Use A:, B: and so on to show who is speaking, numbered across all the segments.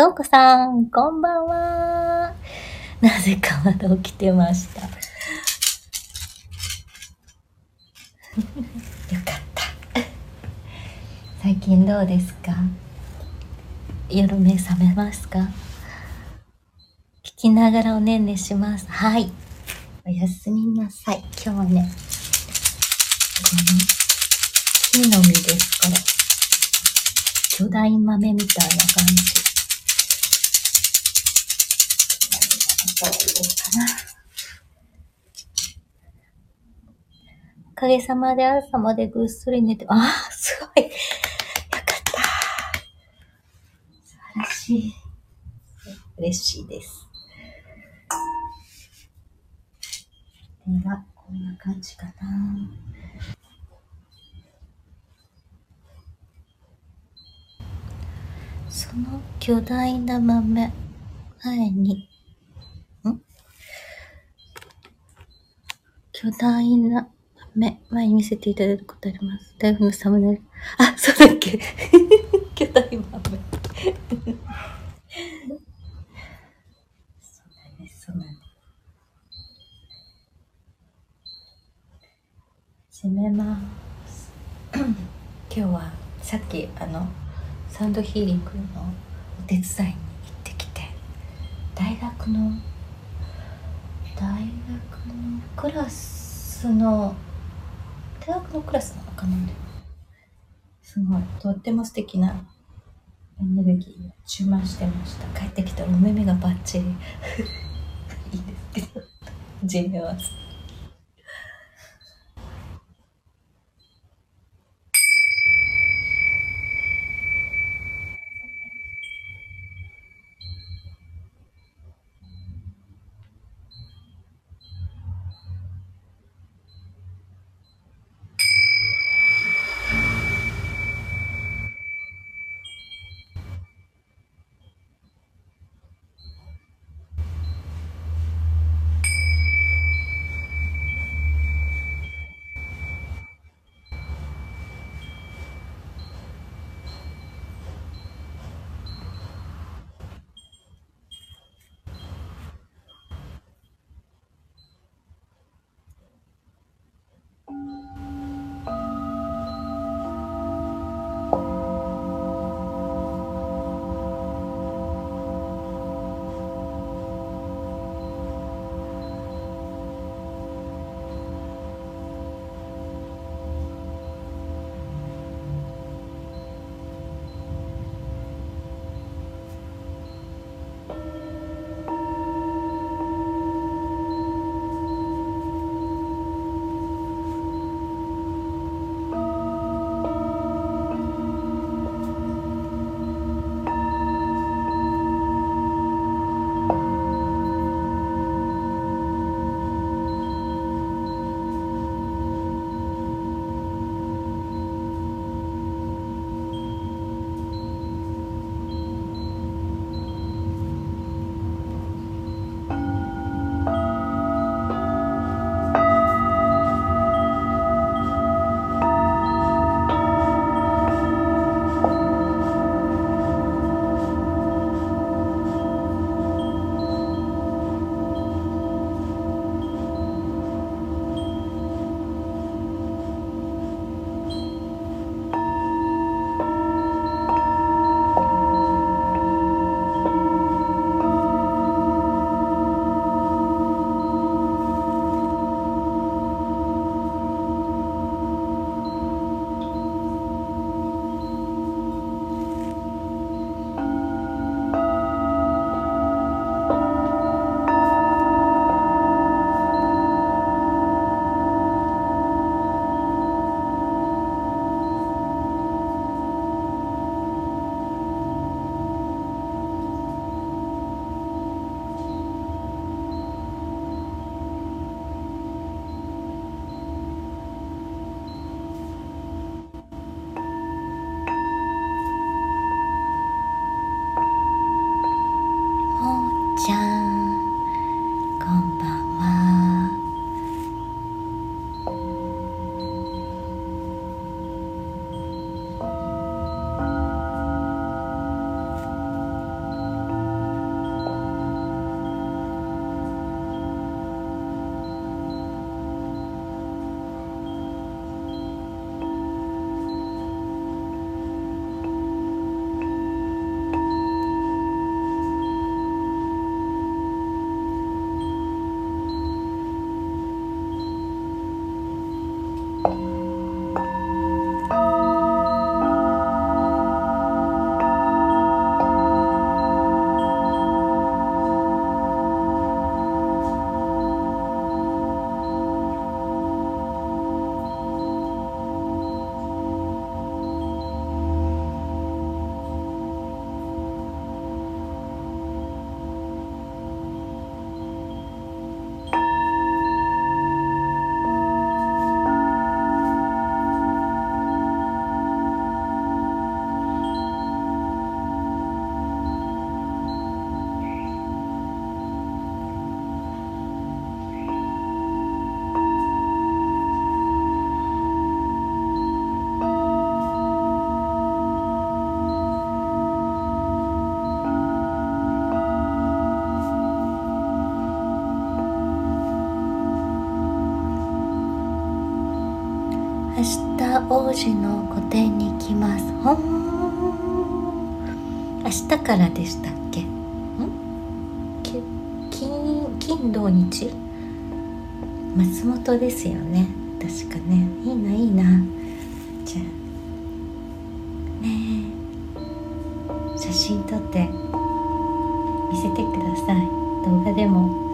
A: とうこさん、こんばんは。なぜかまだ起きてました。よかった。最近どうですか？夜目覚めますか？聞きながらおねんねします。はい。おやすみなさい。今日はね、木の実です、これ。巨大豆みたいな感じ。かな。おかげさまで朝までぐっすり寝て、ああ、すごい。よかった。素晴らしい。嬉しいです。では、こんな感じかな。その巨大な豆、前に、巨大な豆、前に見せていただいたことあります。台風のサムネイル。あ、そうだっけ 巨大豆。そうなんです、そうなんです。閉めます。今日はさっきあのサウンドヒーリングのお手伝いに行ってきて大学のクラスの大学のクラスなのかな？すごい。とっても素敵なエネルギーを充満してました。帰ってきたらお目目がバッチリ。いいですけど。じめます王子の個展に来ます。ほん。明日からでしたっけ？ん？金金土日？松本ですよね。確かね。いいないいな。じゃあ。ね写真撮って見せてください。動画でも。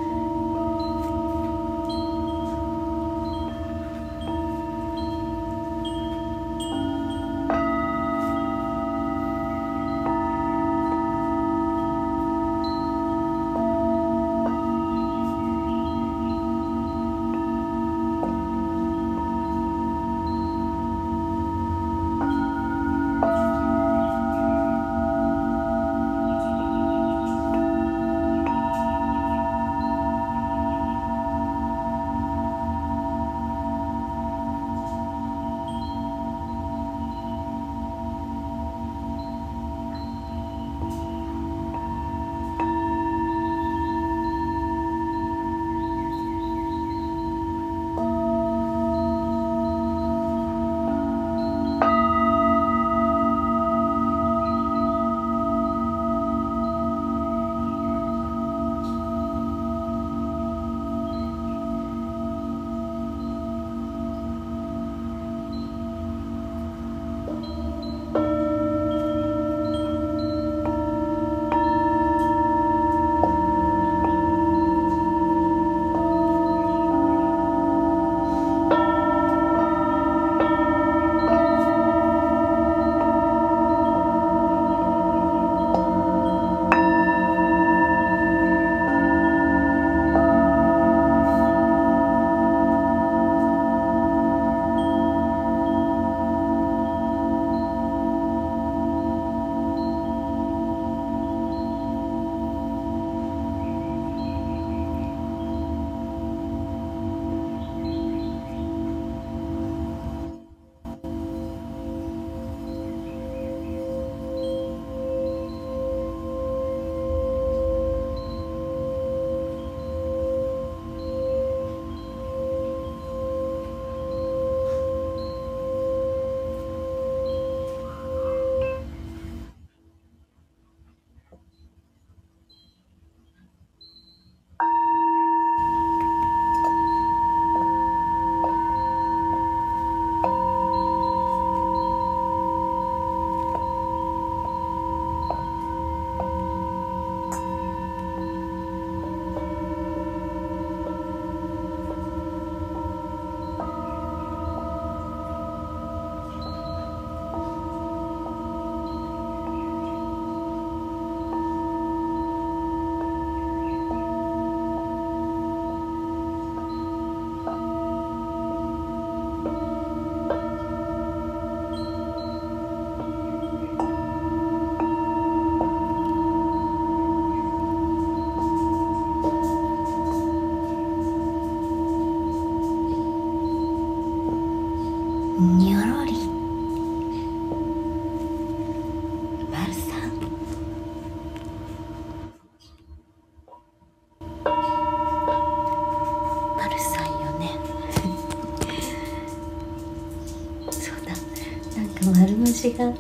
A: が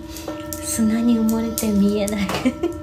A: 砂に埋もれて見えない。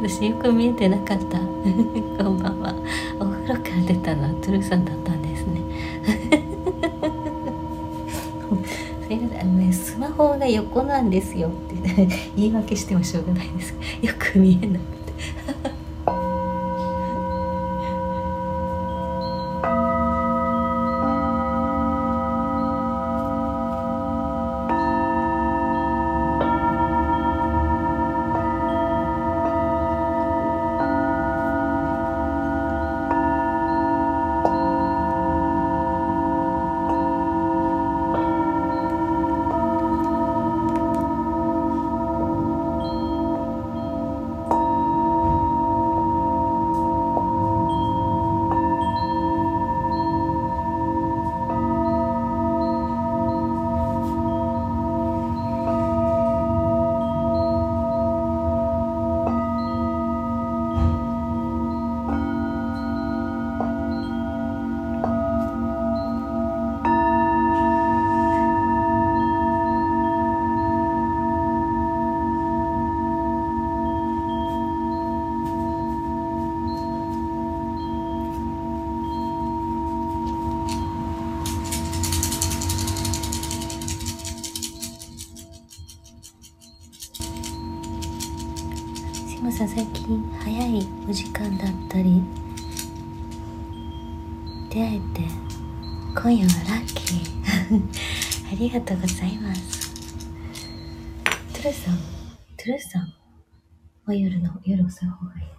A: 私よく見えてなかった。こんばんは。お風呂から出たのはトゥルーさんだったんですね。すいませんあのねスマホが横なんですよって 言い訳してもしょうがないです。よく見えない。りがとうございます。トゥルさんトゥルさんは夜の夜遅い方がいい。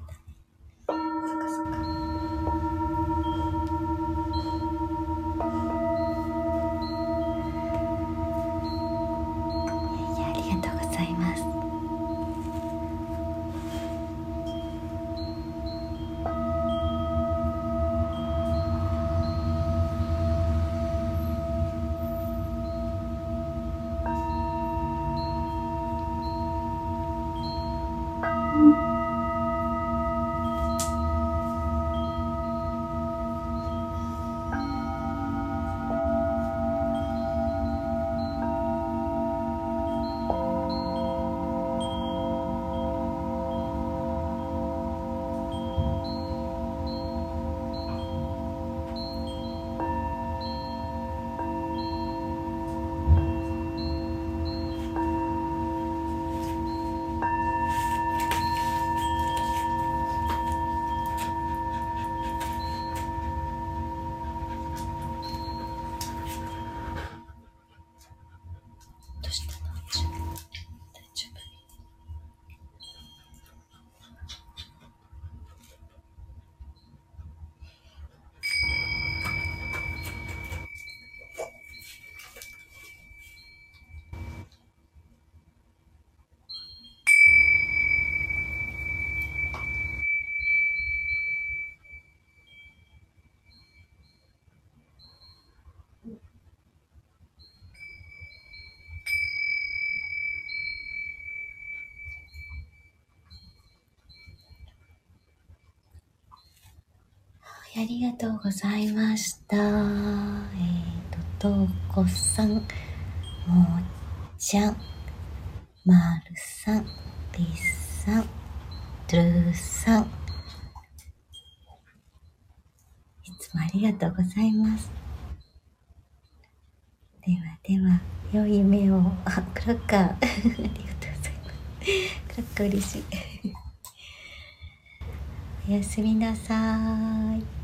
A: ありがとうございました。えっ、と、とうこさん、もーちゃん、まるさん、りさん、トゥルーさん。いつもありがとうございます。ではでは、良い夢を。あ、クラッカー。ありがとうございます。クラッカー嬉しい。おやすみなさーい。